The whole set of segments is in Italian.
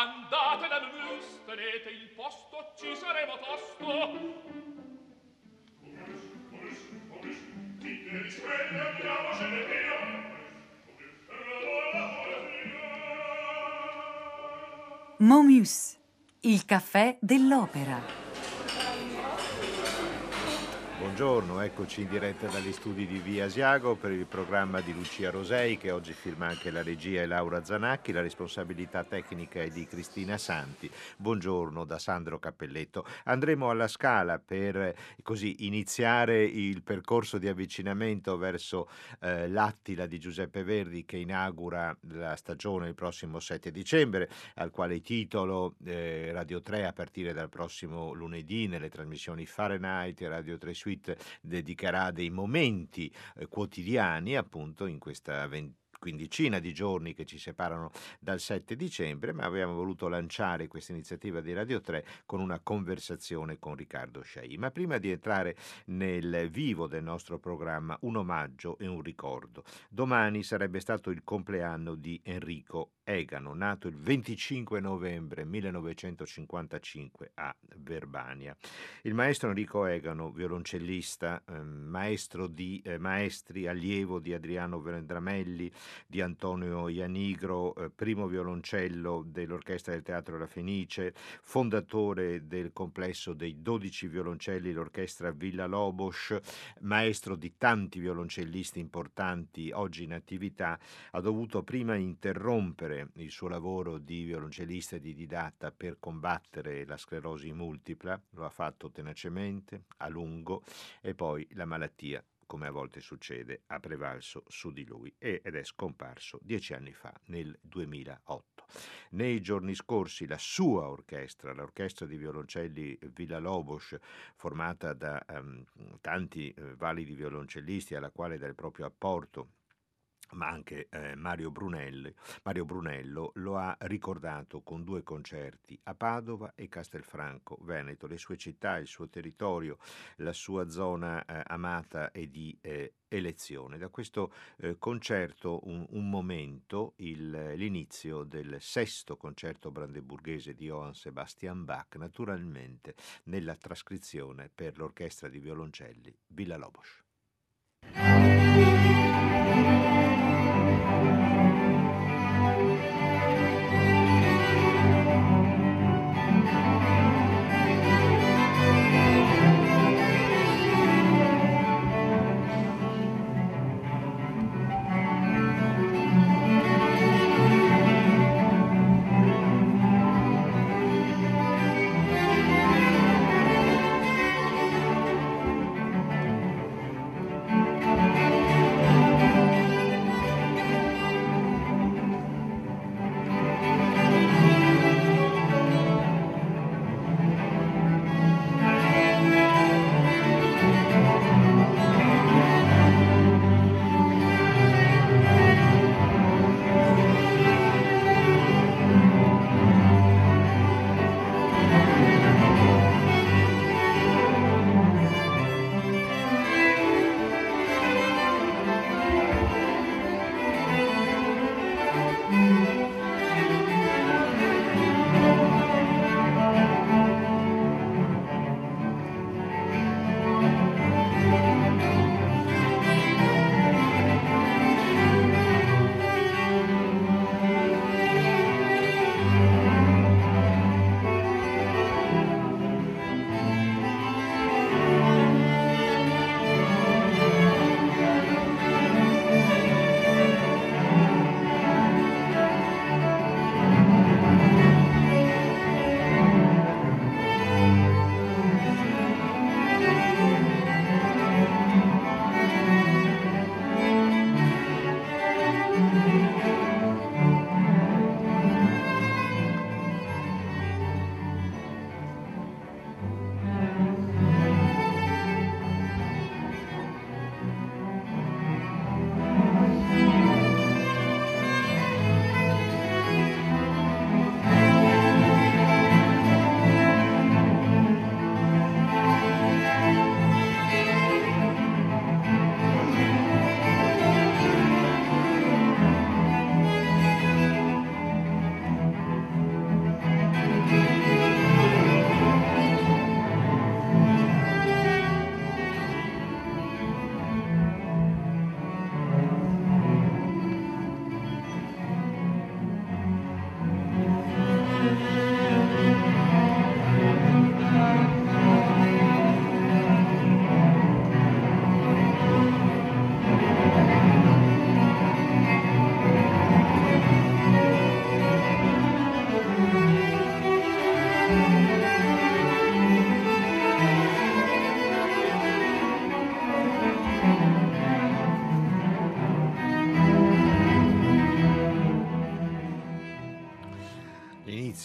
andate da Mus, tenete il posto, ci saremo tosto. Dite di sveglia, andiamocene via. Momus, il caffè dell'opera. Buongiorno, eccoci in diretta dagli studi di Via Asiago per il programma di Lucia Rosei che oggi firma anche la regia e Laura Zanacchi, la responsabilità tecnica è di Cristina Santi. Buongiorno da Sandro Cappelletto. Andremo alla Scala per così iniziare il percorso di avvicinamento verso eh, l'Attila di Giuseppe Verdi che inaugura la stagione il prossimo 7 dicembre, al quale titolo eh, Radio 3 a partire dal prossimo lunedì nelle trasmissioni Fahrenheit e Radio 3 Suite Suite dedicherà dei momenti eh, quotidiani appunto in questa ventata quindicina di giorni che ci separano dal 7 dicembre, ma abbiamo voluto lanciare questa iniziativa di Radio 3 con una conversazione con Riccardo Scei. Ma prima di entrare nel vivo del nostro programma, un omaggio e un ricordo. Domani sarebbe stato il compleanno di Enrico Egano, nato il 25 novembre 1955 a Verbania. Il maestro Enrico Egano, violoncellista, eh, maestro di eh, maestri, allievo di Adriano Vendramelli, di Antonio Ianigro, eh, primo violoncello dell'Orchestra del Teatro La Fenice, fondatore del complesso dei 12 violoncelli, l'Orchestra Villa Lobos, maestro di tanti violoncellisti importanti oggi in attività, ha dovuto prima interrompere il suo lavoro di violoncellista e di didatta per combattere la sclerosi multipla, lo ha fatto tenacemente, a lungo, e poi la malattia come a volte succede, ha prevalso su di lui ed è scomparso dieci anni fa, nel 2008. Nei giorni scorsi la sua orchestra, l'orchestra di violoncelli Villa Lobos, formata da um, tanti uh, validi violoncellisti alla quale dà il proprio apporto ma anche eh, Mario, Mario Brunello lo ha ricordato con due concerti a Padova e Castelfranco Veneto, le sue città, il suo territorio, la sua zona eh, amata e di eh, elezione. Da questo eh, concerto un, un momento, il, l'inizio del sesto concerto brandeburghese di Johann Sebastian Bach, naturalmente nella trascrizione per l'orchestra di violoncelli Villa Lobos.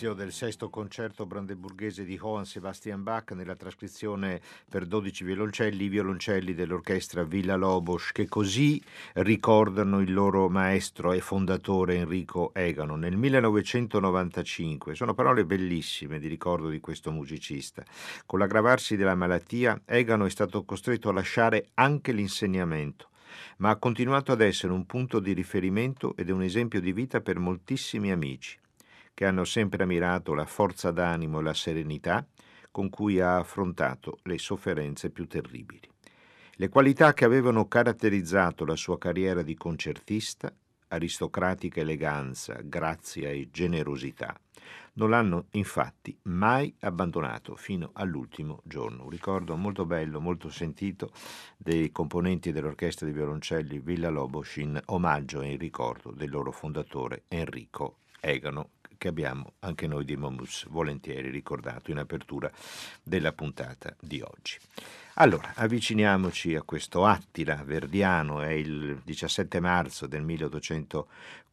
L'inizio del sesto concerto brandeburghese di Johann Sebastian Bach nella trascrizione per 12 violoncelli, i violoncelli dell'orchestra Villa Lobos che così ricordano il loro maestro e fondatore Enrico Egano nel 1995. Sono parole bellissime di ricordo di questo musicista. Con l'aggravarsi della malattia Egano è stato costretto a lasciare anche l'insegnamento ma ha continuato ad essere un punto di riferimento ed un esempio di vita per moltissimi amici che hanno sempre ammirato la forza d'animo e la serenità con cui ha affrontato le sofferenze più terribili. Le qualità che avevano caratterizzato la sua carriera di concertista, aristocratica eleganza, grazia e generosità, non l'hanno infatti mai abbandonato fino all'ultimo giorno. Un ricordo molto bello, molto sentito dei componenti dell'orchestra di violoncelli Villa Lobos in omaggio e in ricordo del loro fondatore Enrico Egano che abbiamo anche noi di Momus volentieri ricordato in apertura della puntata di oggi. Allora, avviciniamoci a questo Attila Verdiano, è il 17 marzo del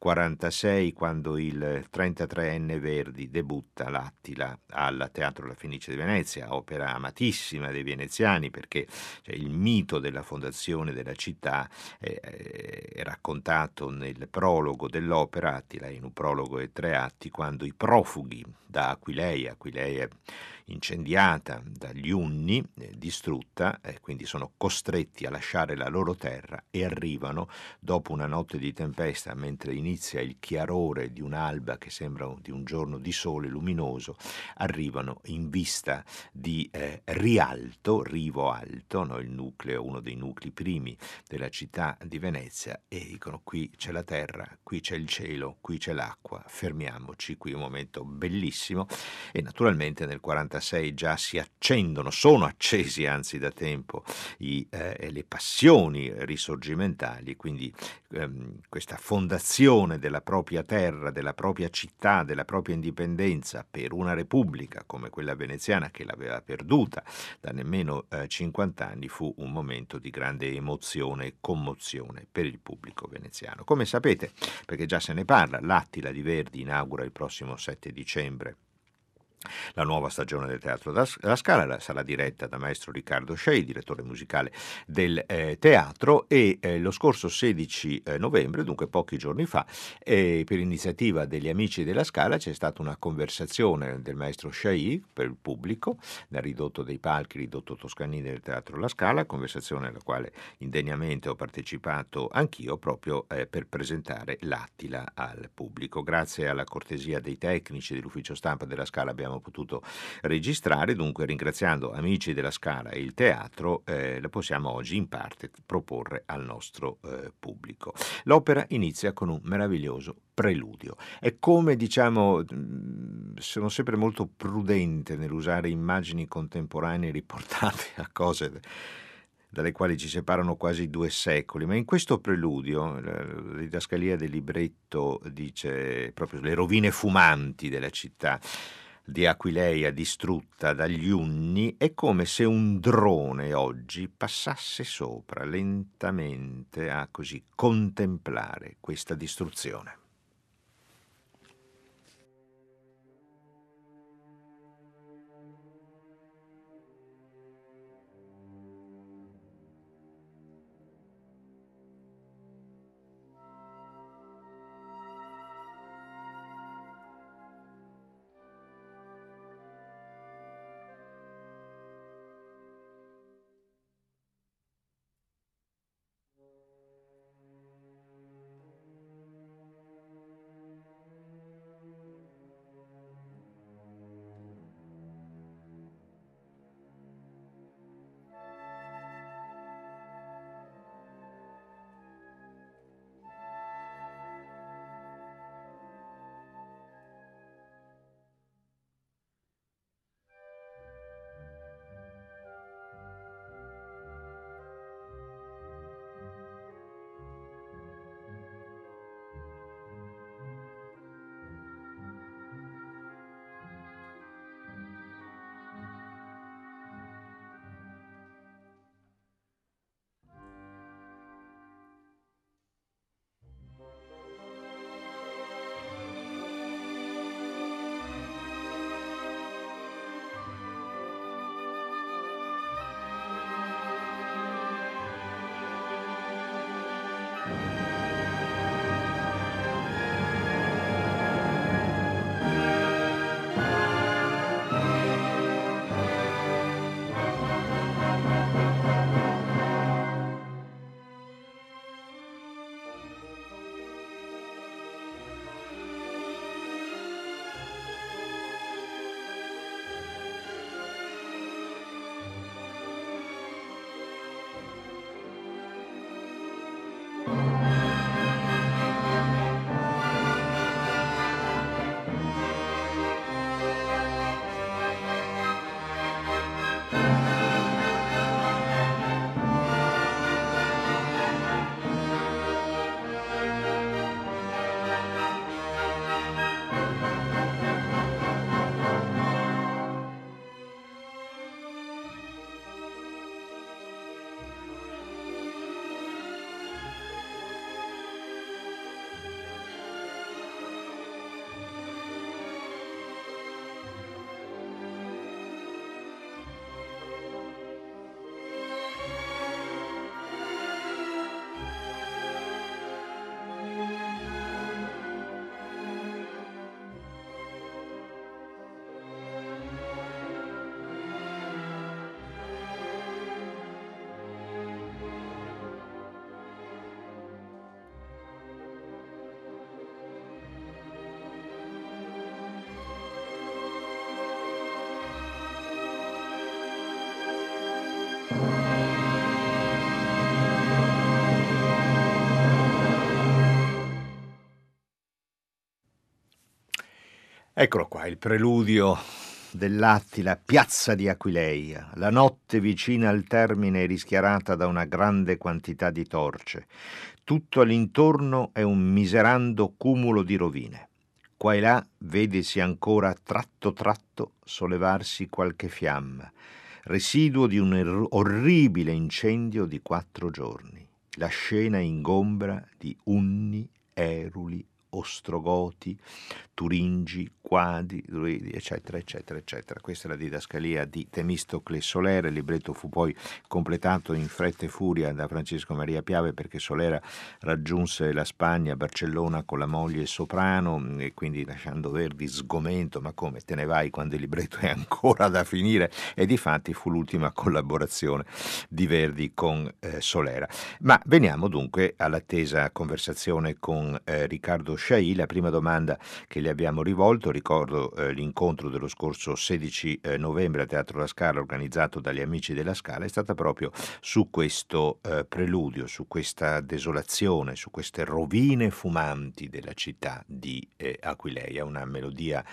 1846 quando il 33enne Verdi debutta l'Attila al Teatro La Fenice di Venezia, opera amatissima dei veneziani perché cioè, il mito della fondazione della città è, è raccontato nel prologo dell'opera, Attila in un prologo e tre atti, quando i profughi da Aquileia, Aquileia incendiata dagli Unni, eh, distrutta, eh, quindi sono costretti a lasciare la loro terra e arrivano dopo una notte di tempesta, mentre inizia il chiarore di un'alba che sembra di un giorno di sole luminoso, arrivano in vista di eh, Rialto, Rivo Alto, no, il nucleo, uno dei nuclei primi della città di Venezia, e dicono qui c'è la terra, qui c'è il cielo, qui c'è l'acqua, fermiamoci, qui un momento bellissimo. E naturalmente nel 40 46 già si accendono, sono accesi anzi da tempo i, eh, le passioni risorgimentali, quindi ehm, questa fondazione della propria terra, della propria città, della propria indipendenza per una repubblica come quella veneziana che l'aveva perduta da nemmeno eh, 50 anni fu un momento di grande emozione e commozione per il pubblico veneziano. Come sapete, perché già se ne parla, l'Attila di Verdi inaugura il prossimo 7 dicembre la nuova stagione del Teatro della Scala sarà diretta da maestro Riccardo Scei, direttore musicale del eh, teatro e eh, lo scorso 16 eh, novembre, dunque pochi giorni fa, eh, per iniziativa degli amici della Scala c'è stata una conversazione del maestro Scei per il pubblico nel ridotto dei palchi, ridotto Toscanini del Teatro La Scala, conversazione alla quale indegnamente ho partecipato anch'io proprio eh, per presentare l'Attila al pubblico. Grazie alla cortesia dei tecnici dell'ufficio stampa della Scala abbiamo abbiamo potuto registrare, dunque ringraziando amici della Scala e il teatro, eh, la possiamo oggi in parte proporre al nostro eh, pubblico. L'opera inizia con un meraviglioso preludio. È come, diciamo, mm, sono sempre molto prudente nell'usare immagini contemporanee riportate a cose dalle quali ci separano quasi due secoli, ma in questo preludio la didascalia del libretto dice proprio le rovine fumanti della città di Aquileia distrutta dagli Unni è come se un drone oggi passasse sopra lentamente a così contemplare questa distruzione. Eccolo qua, il preludio dell'Attila, piazza di Aquileia, la notte vicina al termine rischiarata da una grande quantità di torce. Tutto all'intorno è un miserando cumulo di rovine. Qua e là vedesi ancora tratto tratto sollevarsi qualche fiamma, residuo di un orribile incendio di quattro giorni. La scena ingombra di unni, eruli, ostrogoti, turingi, quadri, druidi, eccetera, eccetera, eccetera. Questa è la didascalia di Temistocle Solera, il libretto fu poi completato in fretta e furia da Francesco Maria Piave perché Solera raggiunse la Spagna, Barcellona con la moglie soprano e quindi lasciando Verdi sgomento, ma come te ne vai quando il libretto è ancora da finire? E di fatti fu l'ultima collaborazione di Verdi con eh, Solera. Ma veniamo dunque all'attesa conversazione con eh, Riccardo Sciai, la prima domanda che le abbiamo rivolto, ricordo eh, l'incontro dello scorso 16 eh, novembre a Teatro La Scala organizzato dagli amici della Scala, è stata proprio su questo eh, preludio, su questa desolazione, su queste rovine fumanti della città di eh, Aquileia, una melodia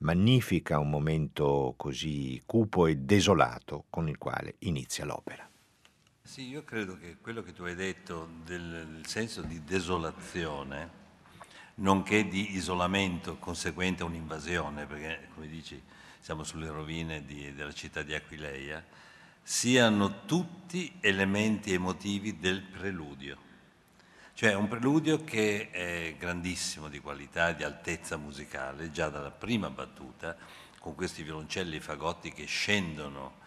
magnifica, un momento così cupo e desolato con il quale inizia l'opera. Sì, io credo che quello che tu hai detto del, del senso di desolazione nonché di isolamento conseguente a un'invasione, perché come dici siamo sulle rovine di, della città di Aquileia, siano tutti elementi emotivi del preludio. Cioè un preludio che è grandissimo di qualità, di altezza musicale, già dalla prima battuta, con questi violoncelli e fagotti che scendono,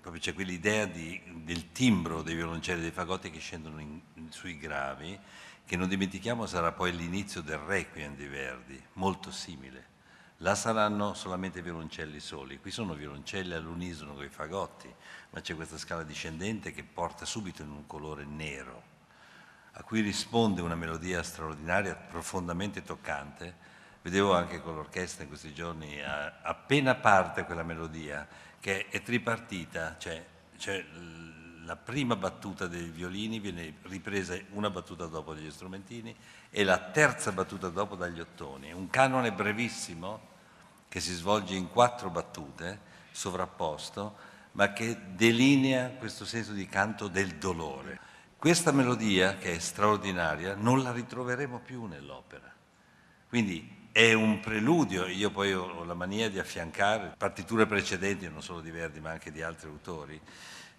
proprio c'è quell'idea del timbro dei violoncelli e dei fagotti che scendono in, sui gravi, che non dimentichiamo sarà poi l'inizio del Requiem di Verdi, molto simile. Là saranno solamente violoncelli soli, qui sono violoncelli all'unisono con i fagotti, ma c'è questa scala discendente che porta subito in un colore nero, a cui risponde una melodia straordinaria, profondamente toccante. Vedevo anche con l'orchestra in questi giorni, appena parte quella melodia, che è tripartita, cioè, cioè la prima battuta dei violini viene ripresa una battuta dopo dagli strumentini e la terza battuta dopo dagli ottoni. Un canone brevissimo che si svolge in quattro battute, sovrapposto, ma che delinea questo senso di canto del dolore. Questa melodia, che è straordinaria, non la ritroveremo più nell'opera. Quindi è un preludio, io poi ho la mania di affiancare partiture precedenti, non solo di Verdi ma anche di altri autori,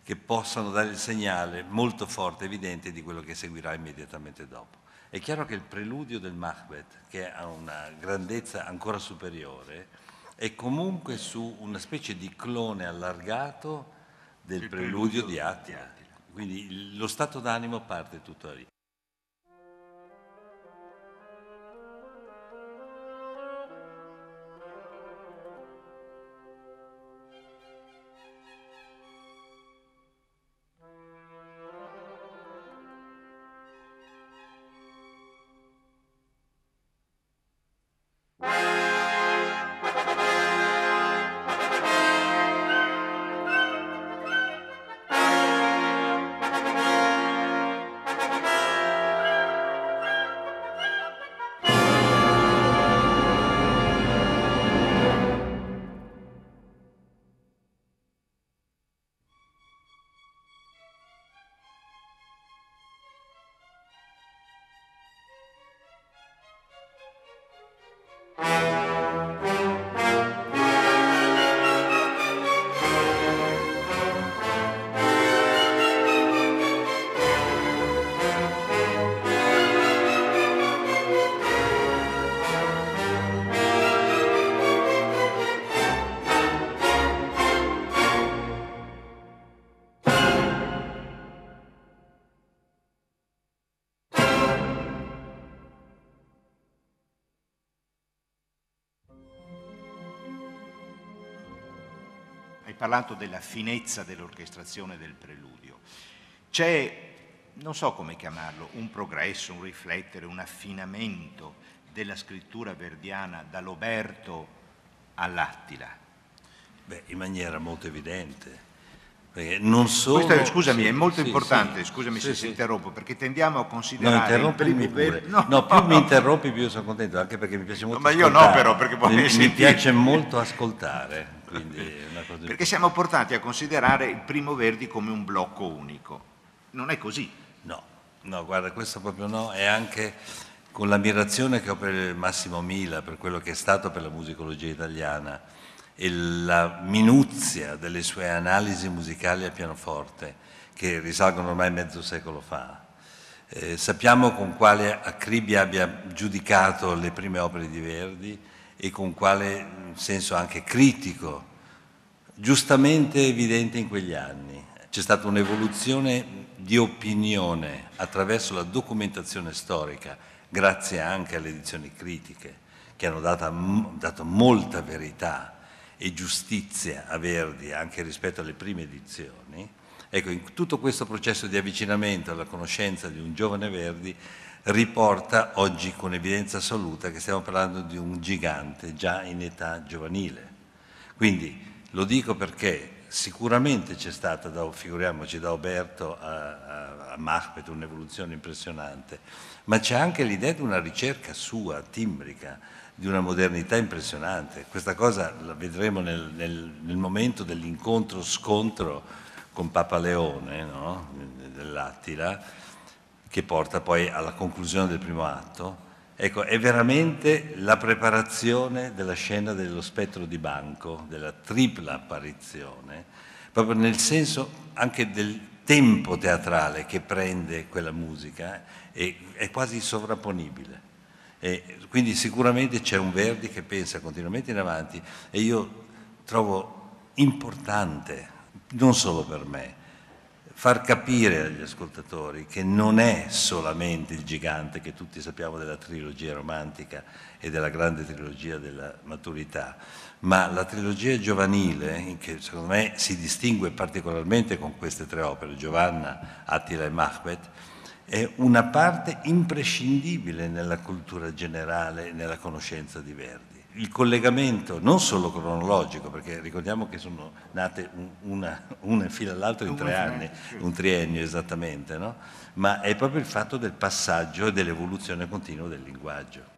che possano dare il segnale molto forte, evidente di quello che seguirà immediatamente dopo. È chiaro che il preludio del Macbeth, che ha una grandezza ancora superiore, è comunque su una specie di clone allargato del preludio, preludio di Attila. Quindi lo stato d'animo parte tutto lì. Parlato della finezza dell'orchestrazione del preludio. C'è, non so come chiamarlo, un progresso, un riflettere, un affinamento della scrittura verdiana dall'Oberto all'Attila? Beh, in maniera molto evidente. Perché non solo... Questo, scusami, è molto Sì, importante, sì, scusami sì, se sì. si interrompo, perché tendiamo a No, considerare interrompimi primo pure. ver- No, più mi interrompi più sono contento, anche perché mi piace molto ma io no, però, perché poi mi, mi piace molto ascoltare, è Perché siamo portati a considerare il primo Verdi come un blocco unico. Non è così. No, no, guarda, questo proprio no, e anche con l'ammirazione che ho per Massimo Mila, per quello che è stato per la musicologia italiana e la minuzia delle sue analisi musicali al pianoforte, che risalgono ormai mezzo secolo fa. Eh, sappiamo con quale acribia abbia giudicato le prime opere di Verdi e con quale mh, senso anche critico giustamente evidente in quegli anni. C'è stata un'evoluzione di opinione attraverso la documentazione storica, grazie anche alle edizioni critiche, che hanno data- dato molta verità e giustizia a Verdi anche rispetto alle prime edizioni. Ecco, in tutto questo processo di avvicinamento alla conoscenza di un giovane Verdi riporta oggi con evidenza assoluta che stiamo parlando di un gigante già in età giovanile. Quindi lo dico perché sicuramente c'è stata, da, figuriamoci, da Oberto a, a, a Mahbet un'evoluzione impressionante, ma c'è anche l'idea di una ricerca sua, timbrica, di una modernità impressionante. Questa cosa la vedremo nel, nel- nel momento dell'incontro-scontro con Papa Leone, no? dell'Attila, che porta poi alla conclusione del primo atto. Ecco, è veramente la preparazione della scena dello spettro di banco, della tripla apparizione, proprio nel senso anche del tempo teatrale che prende quella musica, e è quasi sovrapponibile. E quindi sicuramente c'è un Verdi che pensa continuamente in avanti e io trovo importante, non solo per me, far capire agli ascoltatori che non è solamente il gigante che tutti sappiamo della trilogia romantica e della grande trilogia della maturità, ma la trilogia giovanile, che secondo me si distingue particolarmente con queste tre opere, Giovanna, Attila e Mahbet, è una parte imprescindibile nella cultura generale e nella conoscenza di Verdi. Il collegamento non solo cronologico, perché ricordiamo che sono nate un- una, una in fila all'altra in tre anni, un triennio esattamente, no? ma è proprio il fatto del passaggio e dell'evoluzione continua del linguaggio.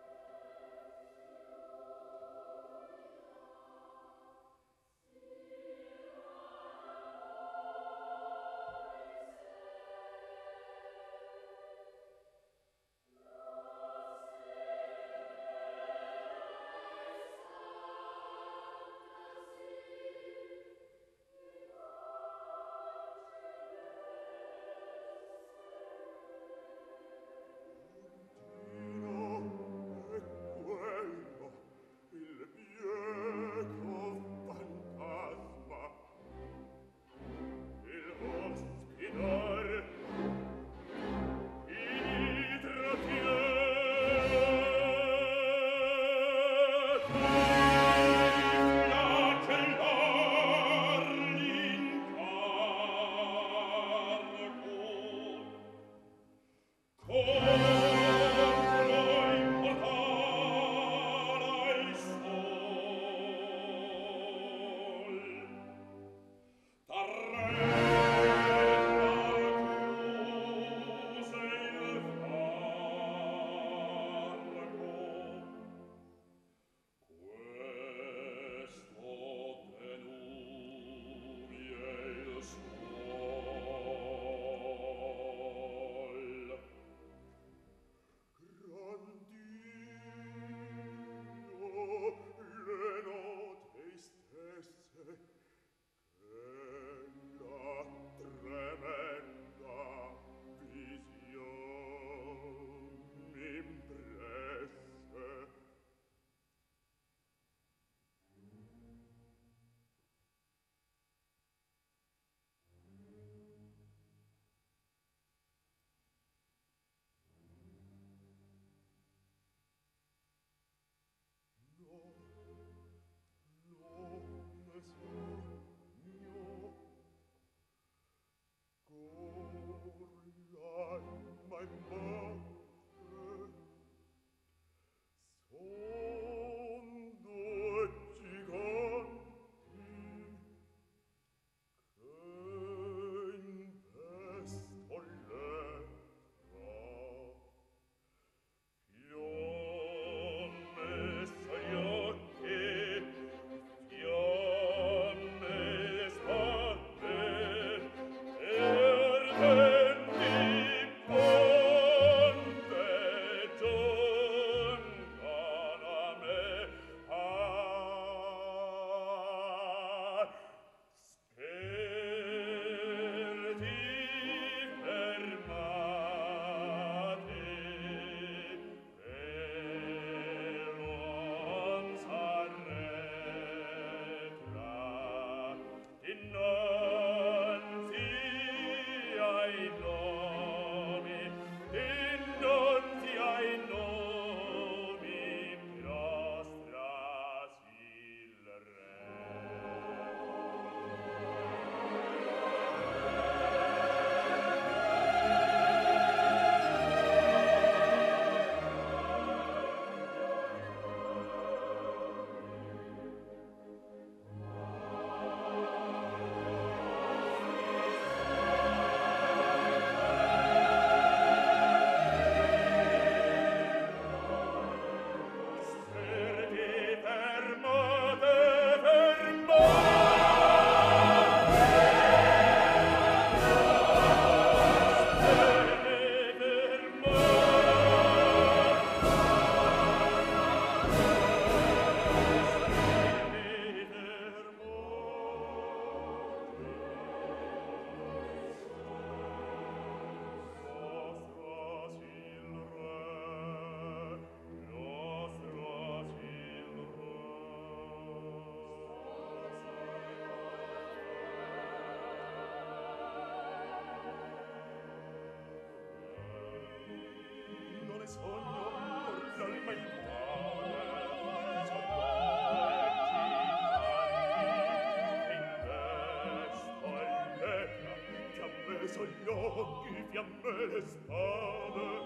sono gli occhi fiamme le spade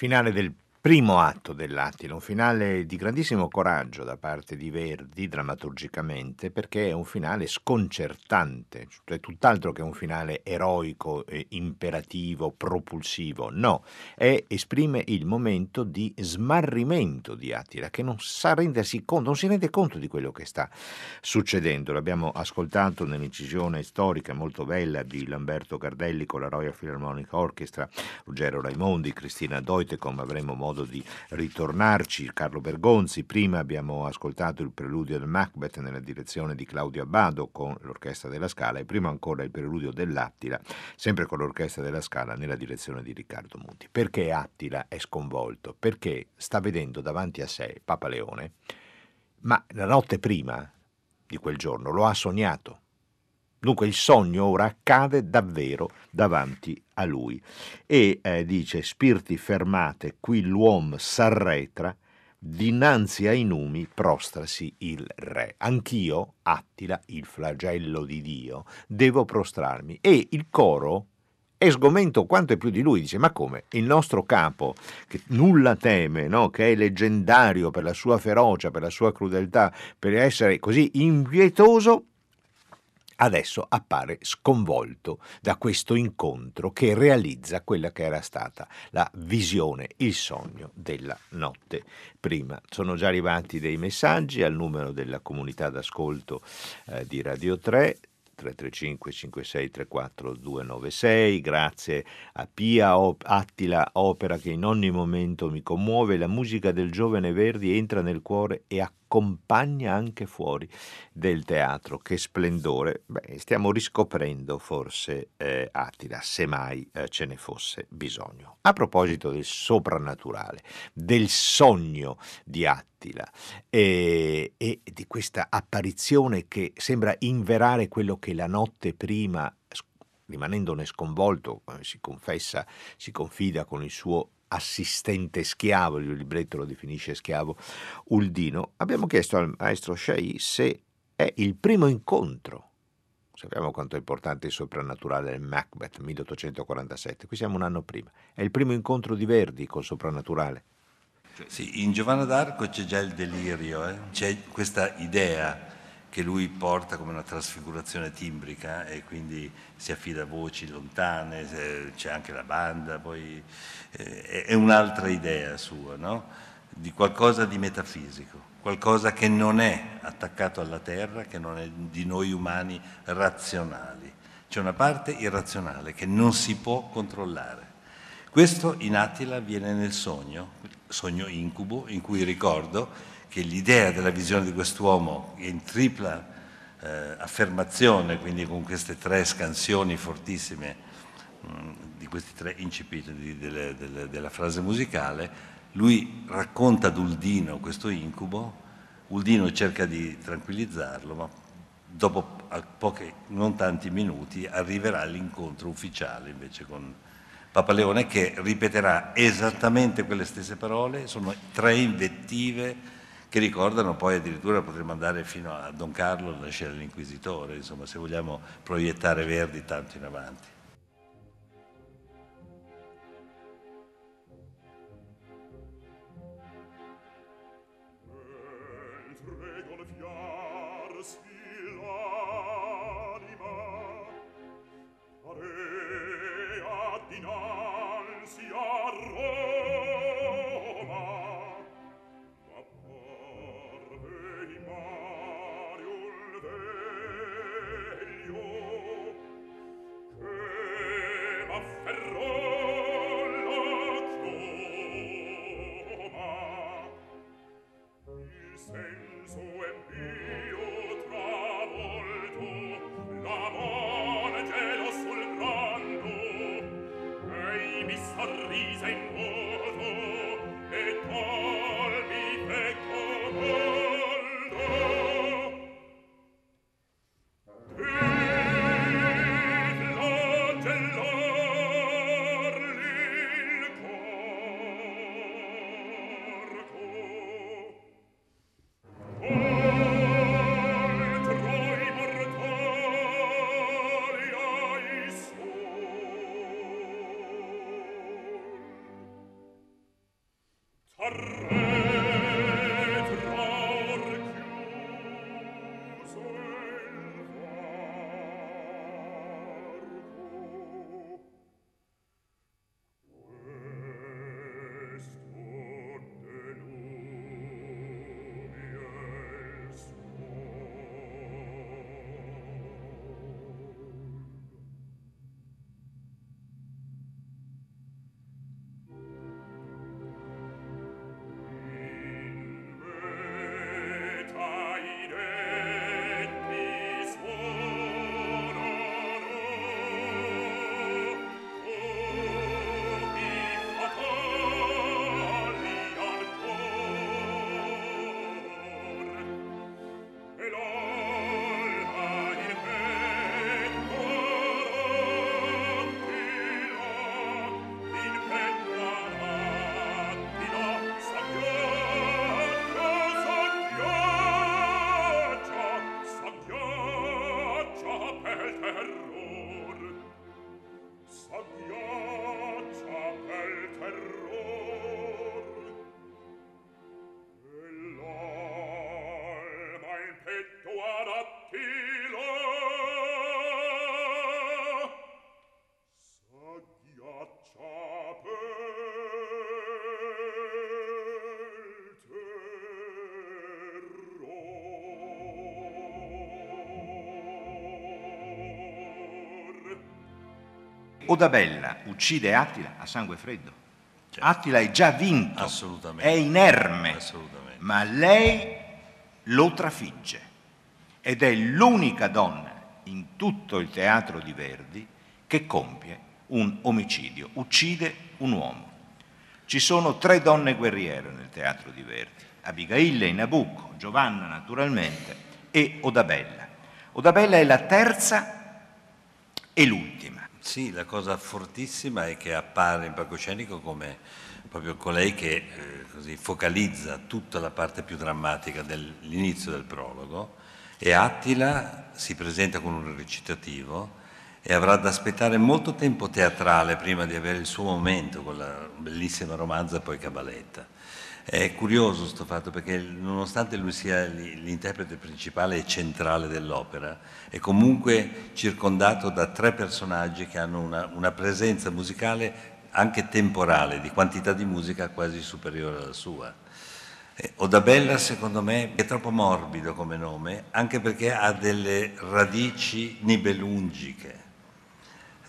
Finale del primo atto dell'Attila, un finale di grandissimo coraggio da parte di Verdi drammaturgicamente perché è un finale sconcertante, cioè tutt'altro che un finale eroico, eh, imperativo, propulsivo, no, è, esprime il momento di smarrimento di Attila che non sa rendersi conto, non si rende conto di quello che sta succedendo. L'abbiamo ascoltato nell'incisione storica molto bella di Lamberto Gardelli con la Royal Philharmonic Orchestra, Ruggero Raimondi, Cristina Deutecom, avremo modo modo di ritornarci. Carlo Bergonzi, prima abbiamo ascoltato il preludio del Macbeth nella direzione di Claudio Abbado con l'Orchestra della Scala e prima ancora il preludio dell'Attila, sempre con l'Orchestra della Scala nella direzione di Riccardo Muti. Perché Attila è sconvolto? Perché sta vedendo davanti a sé Papa Leone, ma la notte prima di quel giorno lo ha sognato Dunque il sogno ora accade davvero davanti a lui e eh, dice spiriti fermate, qui l'uom s'arretra, dinanzi ai numi prostrasi il re. Anch'io, Attila, il flagello di Dio, devo prostrarmi. E il coro è sgomento quanto è più di lui, dice ma come? Il nostro capo, che nulla teme, no? che è leggendario per la sua ferocia, per la sua crudeltà, per essere così impietoso, adesso appare sconvolto da questo incontro che realizza quella che era stata la visione, il sogno della notte prima. Sono già arrivati dei messaggi al numero della comunità d'ascolto eh, di Radio 3 335 5634 296 grazie a Pia Attila Opera che in ogni momento mi commuove la musica del giovane Verdi entra nel cuore e accoglie accompagna anche fuori del teatro. Che splendore! Beh, stiamo riscoprendo forse eh, Attila, se mai eh, ce ne fosse bisogno. A proposito del soprannaturale, del sogno di Attila e, e di questa apparizione che sembra inverare quello che la notte prima rimanendone sconvolto, eh, si confessa, si confida con il suo assistente schiavo, il libretto lo definisce schiavo, Uldino, abbiamo chiesto al maestro Shai se è il primo incontro. Sappiamo quanto è importante il soprannaturale del Macbeth 1847, qui siamo un anno prima. È il primo incontro di Verdi col soprannaturale. Cioè, sì, in Giovanna d'Arco c'è già il delirio, eh? c'è questa idea che lui porta come una trasfigurazione timbrica e quindi si affida a voci lontane, c'è anche la banda, poi eh, è un'altra idea sua, no? di qualcosa di metafisico. qualcosa che non è attaccato alla terra, che non è di noi umani razionali. C'è una parte irrazionale che non si può controllare. Questo in Attila avviene nel sogno, sogno incubo, in cui ricordo che l'idea della visione di quest'uomo in tripla eh, affermazione, quindi con queste tre scansioni fortissime mh, mm, di questi tre incipiti di, delle, della frase musicale, lui racconta ad Uldino questo incubo, Uldino cerca di tranquillizzarlo, ma dopo pochi, non tanti minuti arriverà l'incontro ufficiale invece con Papa Leone che ripeterà esattamente quelle stesse parole, sono tre invettive che ricordano poi addirittura potremmo andare fino a Don Carlo, la scena dell'inquisitore, insomma se vogliamo proiettare Verdi tanto in avanti. Odabella uccide Attila a sangue freddo. Certo. Attila è già vinto, è inerme, ma lei lo trafigge ed è l'unica donna in tutto il teatro di Verdi che compie un omicidio, uccide un uomo. Ci sono tre donne guerriere nel teatro di Verdi, Abigaille in Nabucco, Giovanna naturalmente e Odabella. Odabella è la terza e l'ultima. Sì, la cosa fortissima è che appare in palcoscenico come proprio colei che eh, così, focalizza tutta la parte più drammatica dell'inizio del prologo e Attila si presenta con un recitativo e avrà da aspettare molto tempo teatrale prima di avere il suo momento con la bellissima romanza e poi Cabaletta. È curioso questo fatto perché nonostante lui sia l'interprete principale e centrale dell'opera, è comunque circondato da tre personaggi che hanno una, una presenza musicale anche temporale, di quantità di musica quasi superiore alla sua. Eh, Odabella secondo me è troppo morbido come nome, anche perché ha delle radici nibelungiche,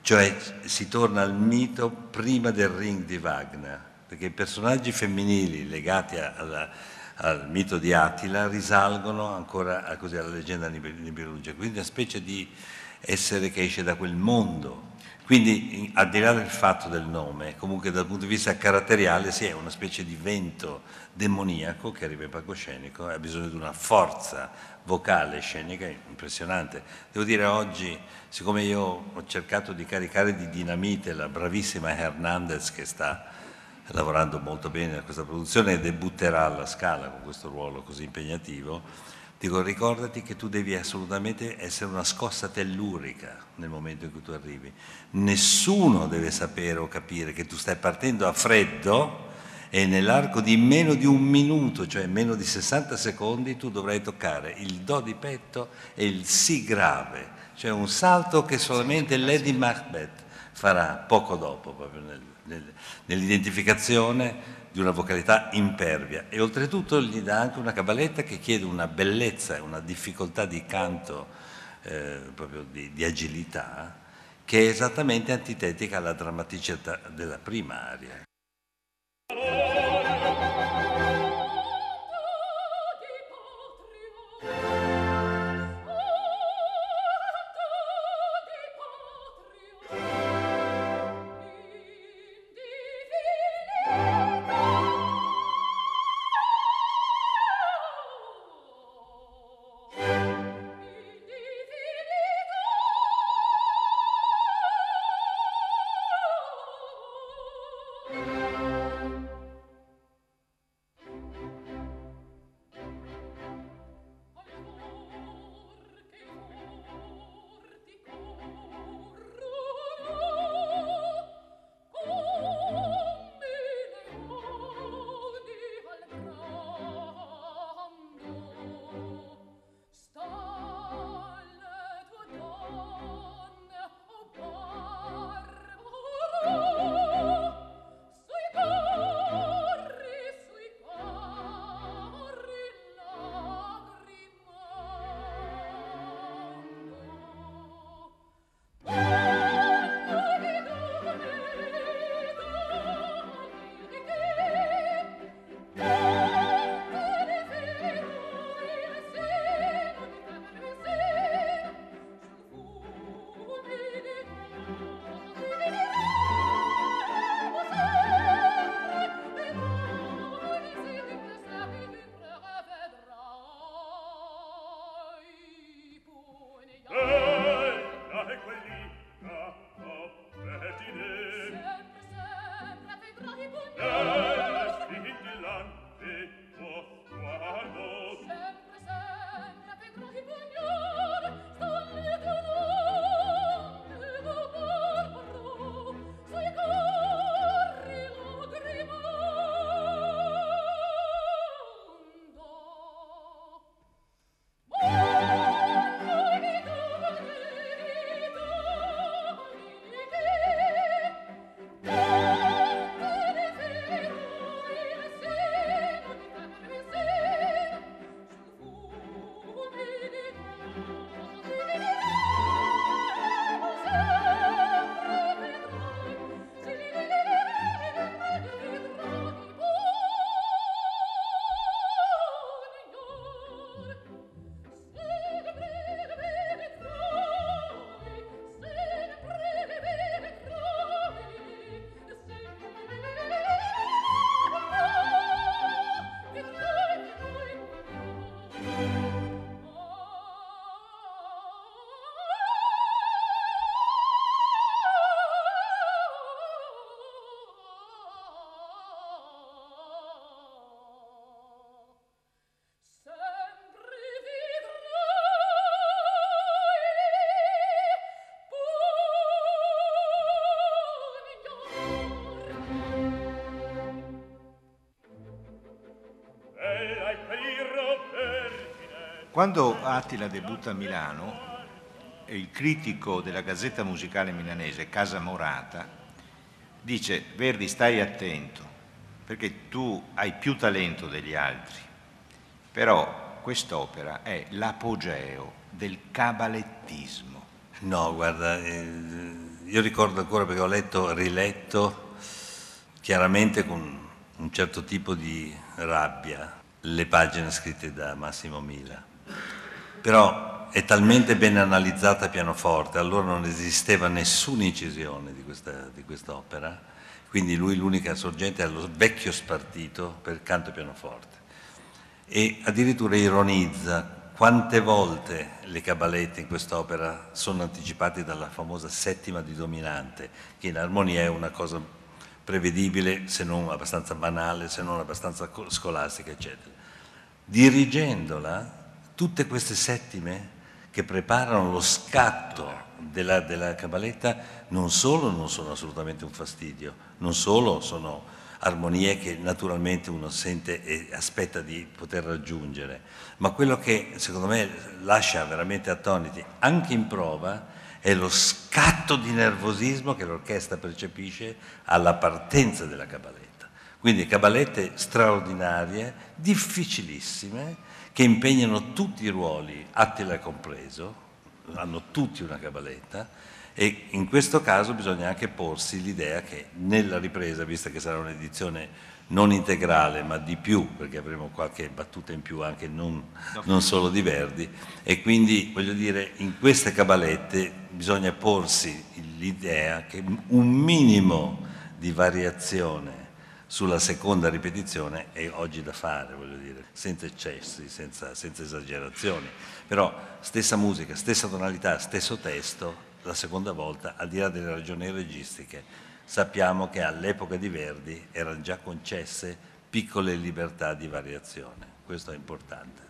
cioè si torna al mito prima del ring di Wagner, perché i personaggi femminili legati alla, al mito di Attila risalgono ancora a, così, alla leggenda nibelungica, quindi una specie di essere che esce da quel mondo. Quindi, al di là del fatto del nome, comunque dal punto di vista caratteriale, si sì, è una specie di vento demoniaco che arriva in palcoscenico e ha bisogno di una forza vocale scenica impressionante. Devo dire oggi, siccome io ho cercato di caricare di dinamite la bravissima Hernandez che sta lavorando molto bene a questa produzione e debutterà alla Scala con questo ruolo così impegnativo, dico ricordati che tu devi assolutamente essere una scossa tellurica nel momento in cui tu arrivi. Nessuno deve sapere o capire che tu stai partendo a freddo e nell'arco di meno di un minuto, cioè meno di 60 secondi, tu dovrai toccare il Do di petto e il Si grave, cioè un salto che solamente Lady Macbeth farà poco dopo, proprio nel, nell'identificazione di una vocalità impervia e oltretutto gli dà anche una cabaletta che chiede una bellezza e una difficoltà di canto, eh, proprio di, di agilità, che è esattamente antitetica alla drammaticità della prima aria. Quando Attila debutta a Milano, il critico della Gazzetta Musicale Milanese, Casa Morata, dice Verdi stai attento, perché tu hai più talento degli altri, però quest'opera è l'apogeo del cabalettismo. No, guarda, eh, io ricordo ancora perché ho letto, riletto, chiaramente con un certo tipo di rabbia, le pagine scritte da Massimo Mila. Però è talmente ben analizzata a pianoforte, allora non esisteva nessuna incisione di questa, di quest'opera, quindi lui l'unica sorgente è lo vecchio spartito per canto e pianoforte. E addirittura ironizza quante volte le cabalette in quest'opera sono anticipate dalla famosa settima di dominante, che in armonia è una cosa prevedibile, se non abbastanza banale, se non abbastanza scolastica, eccetera. Dirigendola, tutte queste settime che preparano lo scatto della, della cabaletta non solo non sono assolutamente un fastidio, non solo sono armonie che naturalmente uno sente e aspetta di poter raggiungere, ma quello che secondo me lascia veramente attoniti anche in prova è lo scatto di nervosismo che l'orchestra percepisce alla partenza della cabaletta. Quindi cabalette straordinarie, difficilissime, che impegnano tutti i ruoli, Attila compreso, hanno tutti una cabaletta e in questo caso bisogna anche porsi l'idea che nella ripresa, vista che sarà un'edizione non integrale ma di più, perché avremo qualche battuta in più anche non, non solo di Verdi, e quindi voglio dire in queste cabalette bisogna porsi l'idea che un minimo di variazione sulla seconda ripetizione è oggi da fare, voglio dire, senza eccessi, senza, senza esagerazioni. Però stessa musica, stessa tonalità, stesso testo, la seconda volta, al di là delle ragioni registiche, sappiamo che all'epoca di Verdi erano già concesse piccole libertà di variazione. Questo è importante.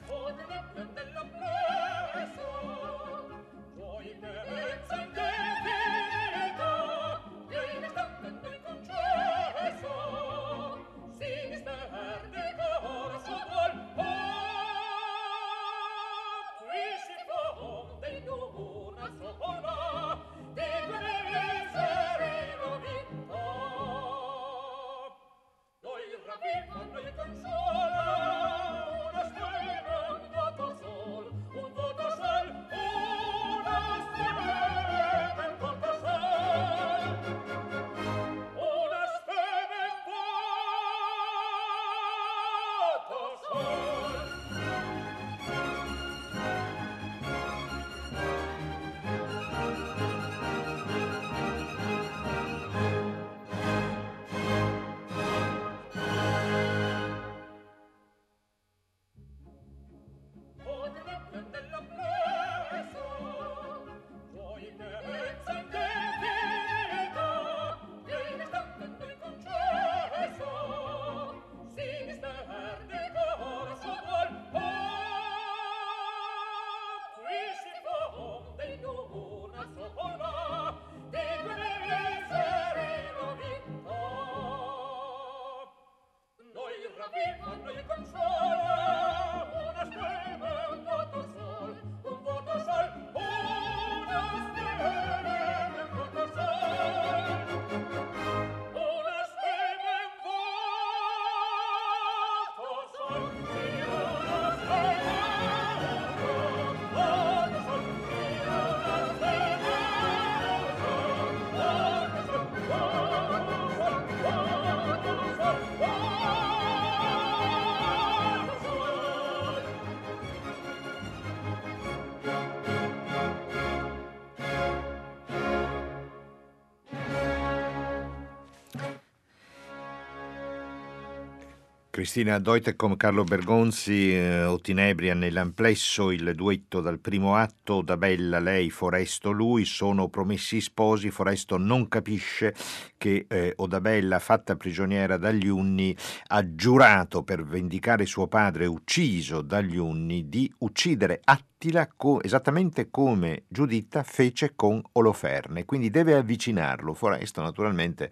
Cristina Doite con Carlo Bergonzi, eh, Otinebria nell'amplesso, il duetto dal primo atto, da Bella lei, Foresto lui, sono promessi sposi, Foresto non capisce che eh, Odabella, fatta prigioniera dagli Unni, ha giurato per vendicare suo padre ucciso dagli Unni di uccidere Attila co- esattamente come Giuditta fece con Oloferne, quindi deve avvicinarlo. Foresto naturalmente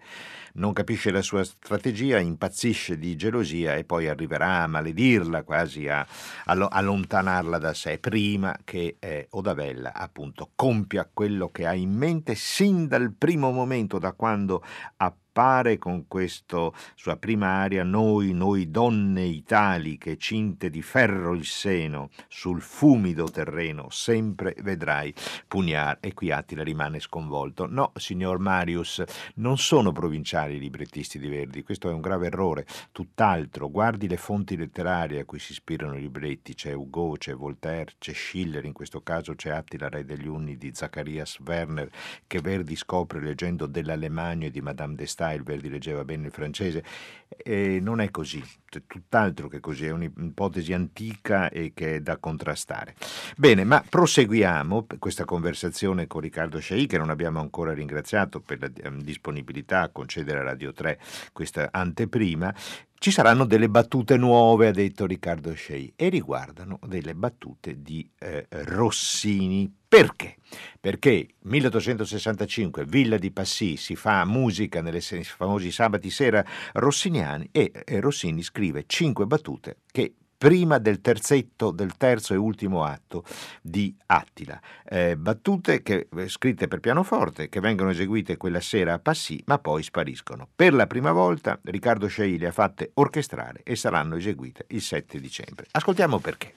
non capisce la sua strategia, impazzisce di gelosia e poi arriverà a maledirla, quasi a, a allontanarla da sé, prima che eh, Odabella appunto compia quello che ha in mente sin dal primo momento, da quando ha appare con questa sua prima aria Noi, noi donne italiche, cinte di ferro il seno, sul fumido terreno sempre vedrai pugnar. E qui Attila rimane sconvolto. No, signor Marius, non sono provinciali i librettisti di Verdi, questo è un grave errore, tutt'altro. Guardi le fonti letterarie a cui si ispirano i libretti, c'è Hugo, c'è Voltaire, c'è Schiller, in questo caso c'è Attila, re degli Unni di Zacharias Werner, che Verdi scopre leggendo dell'Alemagno e di Madame de Stael, Verdi leggeva bene il francese, e non è così, tutt'altro che così, è un'ipotesi antica e che è da contrastare. Bene, ma proseguiamo questa conversazione con Riccardo Sciai, che non abbiamo ancora ringraziato per la ehm, disponibilità a concedere a Radio 3 questa anteprima. Ci saranno delle battute nuove, ha detto Riccardo Scei, e riguardano delle battute di eh, Rossini. Perché? Perché 1865, Villa di Passy, si fa musica nei famosi sabati sera rossiniani e, Rossini scrive cinque battute che prima del terzetto, del terzo e ultimo atto di Attila. Eh, battute che, eh, scritte per pianoforte che vengono eseguite quella sera a Passy ma poi spariscono. Per la prima volta Riccardo Scei le ha fatte orchestrare e saranno eseguite il 7 dicembre. Ascoltiamo perché.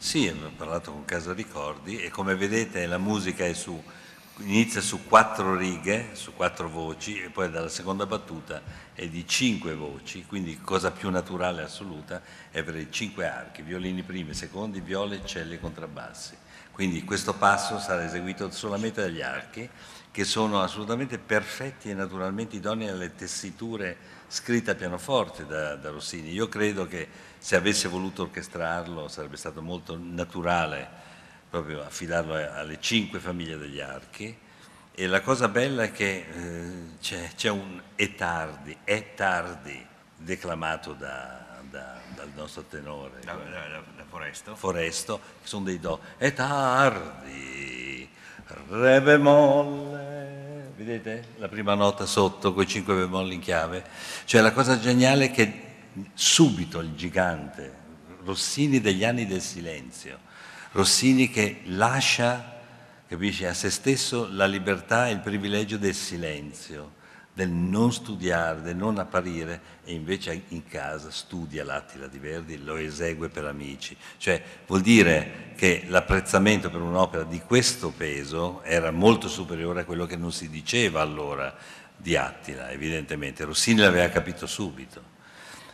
Sì, ho parlato con Casa Ricordi e come vedete la musica su inizia su quattro righe, su quattro voci e poi dalla seconda battuta è di cinque voci, quindi cosa più naturale assoluta è avere cinque archi, violini primi, secondi, viole, celli e contrabbassi. Quindi questo passo sarà eseguito solamente dagli archi che sono assolutamente perfetti e naturalmente idonei alle tessiture scritte a pianoforte da, da Rossini. Io credo che se avesse voluto orchestrarlo sarebbe stato molto naturale proprio affidarlo alle cinque famiglie degli archi. E la cosa bella è che eh, c'è, c'è, un E tardi, E tardi, declamato da, da, dal nostro tenore. Da, da, Foresto? Foresto, che sono dei do. E tardi, re bemolle. Vedete la prima nota sotto con i cinque bemolli in chiave? Cioè la cosa geniale è che subito il gigante, Rossini degli anni del silenzio, Rossini che lascia, capisci, a se stesso la libertà e il privilegio del silenzio, del non studiare, del non apparire e invece in casa studia l'Attila di Verdi, lo esegue per amici. Cioè vuol dire che l'apprezzamento per un'opera di questo peso era molto superiore a quello che non si diceva allora di Attila, evidentemente. Rossini l'aveva capito subito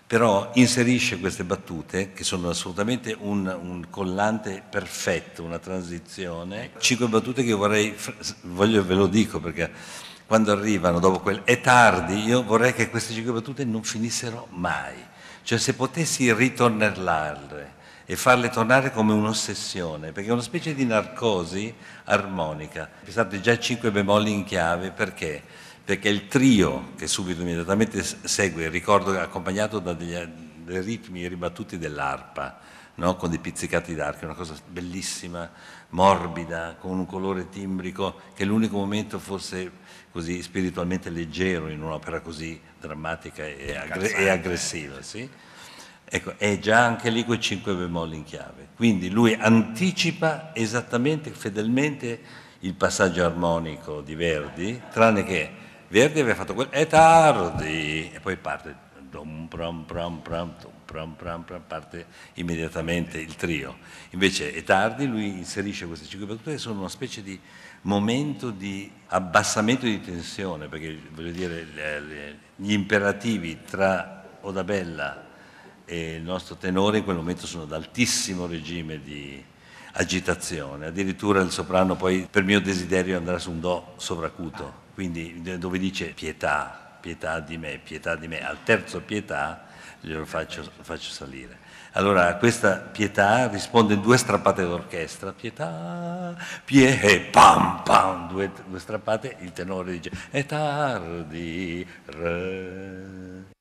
però inserisce queste battute che sono assolutamente un, un collante perfetto, una transizione. Cinque battute che vorrei, voglio, ve lo dico perché quando arrivano dopo quel è tardi, io vorrei che queste cinque battute non finissero mai. Cioè se potessi ritornarle e farle tornare come un'ossessione, perché è una specie di narcosi armonica. Pensate già cinque bemolli in chiave, perché? Perché il trio che subito immediatamente segue, ricordo accompagnato da degli, dei ritmi ribattuti dell'arpa, no? con dei pizzicati d'arco, una cosa bellissima, morbida, con un colore timbrico, che è l'unico momento forse così spiritualmente leggero in un'opera così drammatica e, aggre- e aggressiva. Sì? Ecco, è già anche lì quei cinque bemolli in chiave. Quindi lui anticipa esattamente, fedelmente il passaggio armonico di Verdi, tranne che Verdi aveva fatto quello, è tardi, e poi parte, dum, pram, pram, pram, pram, pram, pram, parte immediatamente il trio. Invece è tardi, lui inserisce queste cinque battute che sono una specie di momento di abbassamento di tensione, perché voglio dire, gli imperativi tra Odabella e il nostro tenore in quel momento sono ad altissimo regime di agitazione, addirittura il soprano poi per mio desiderio andrà su un do sovracuto quindi dove dice pietà, pietà di me, pietà di me, al terzo pietà glielo faccio, faccio salire. Allora questa pietà risponde due strappate d'orchestra, pietà, pie, pam, pam, due, due strappate, il tenore dice è tardi, re.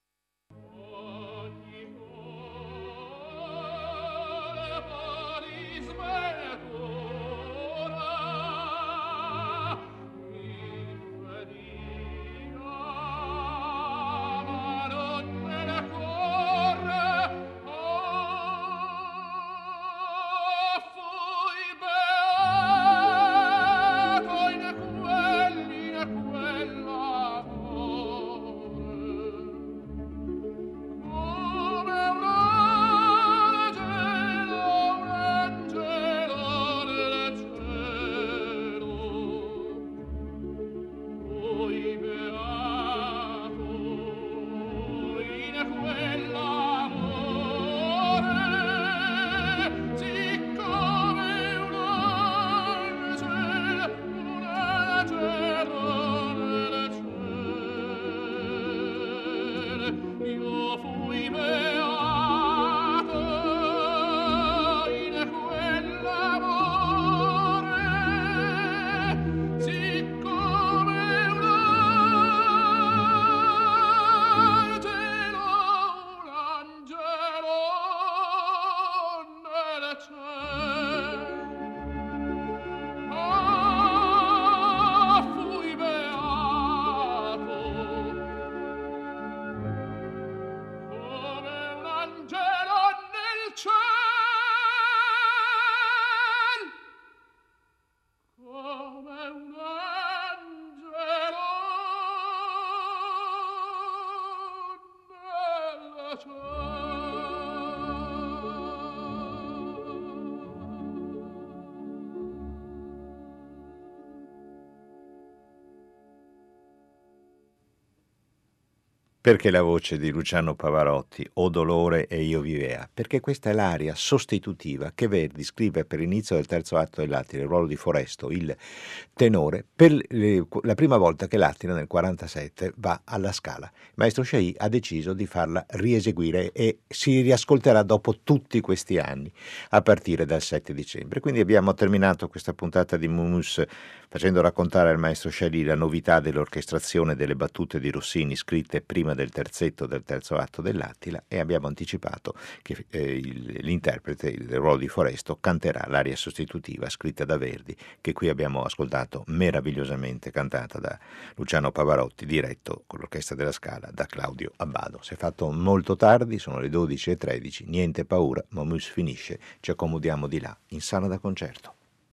Perché la voce di Luciano Pavarotti, O dolore e io vivea? Perché questa è l'aria sostitutiva che Verdi scrive per l'inizio del terzo atto dell'Attila, il ruolo di Foresto, il tenore, per la prima volta che l'Attila nel 47 va alla Scala. Maestro Sciai ha deciso di farla rieseguire e si riascolterà dopo tutti questi anni, a partire dal 7 dicembre. Quindi abbiamo terminato questa puntata di Mumus facendo raccontare al maestro Sciai la novità dell'orchestrazione delle battute di Rossini scritte prima del terzetto del terzo atto dell'Attila e abbiamo anticipato che eh, il, l'interprete, il ruolo di Foresto, canterà l'aria sostitutiva scritta da Verdi, che qui abbiamo ascoltato meravigliosamente cantata da Luciano Pavarotti, diretto con l'Orchestra della Scala da Claudio Abbado. Si è fatto molto tardi, sono le 12.13, niente paura, Momus finisce, ci accomodiamo di là, in sala da concerto.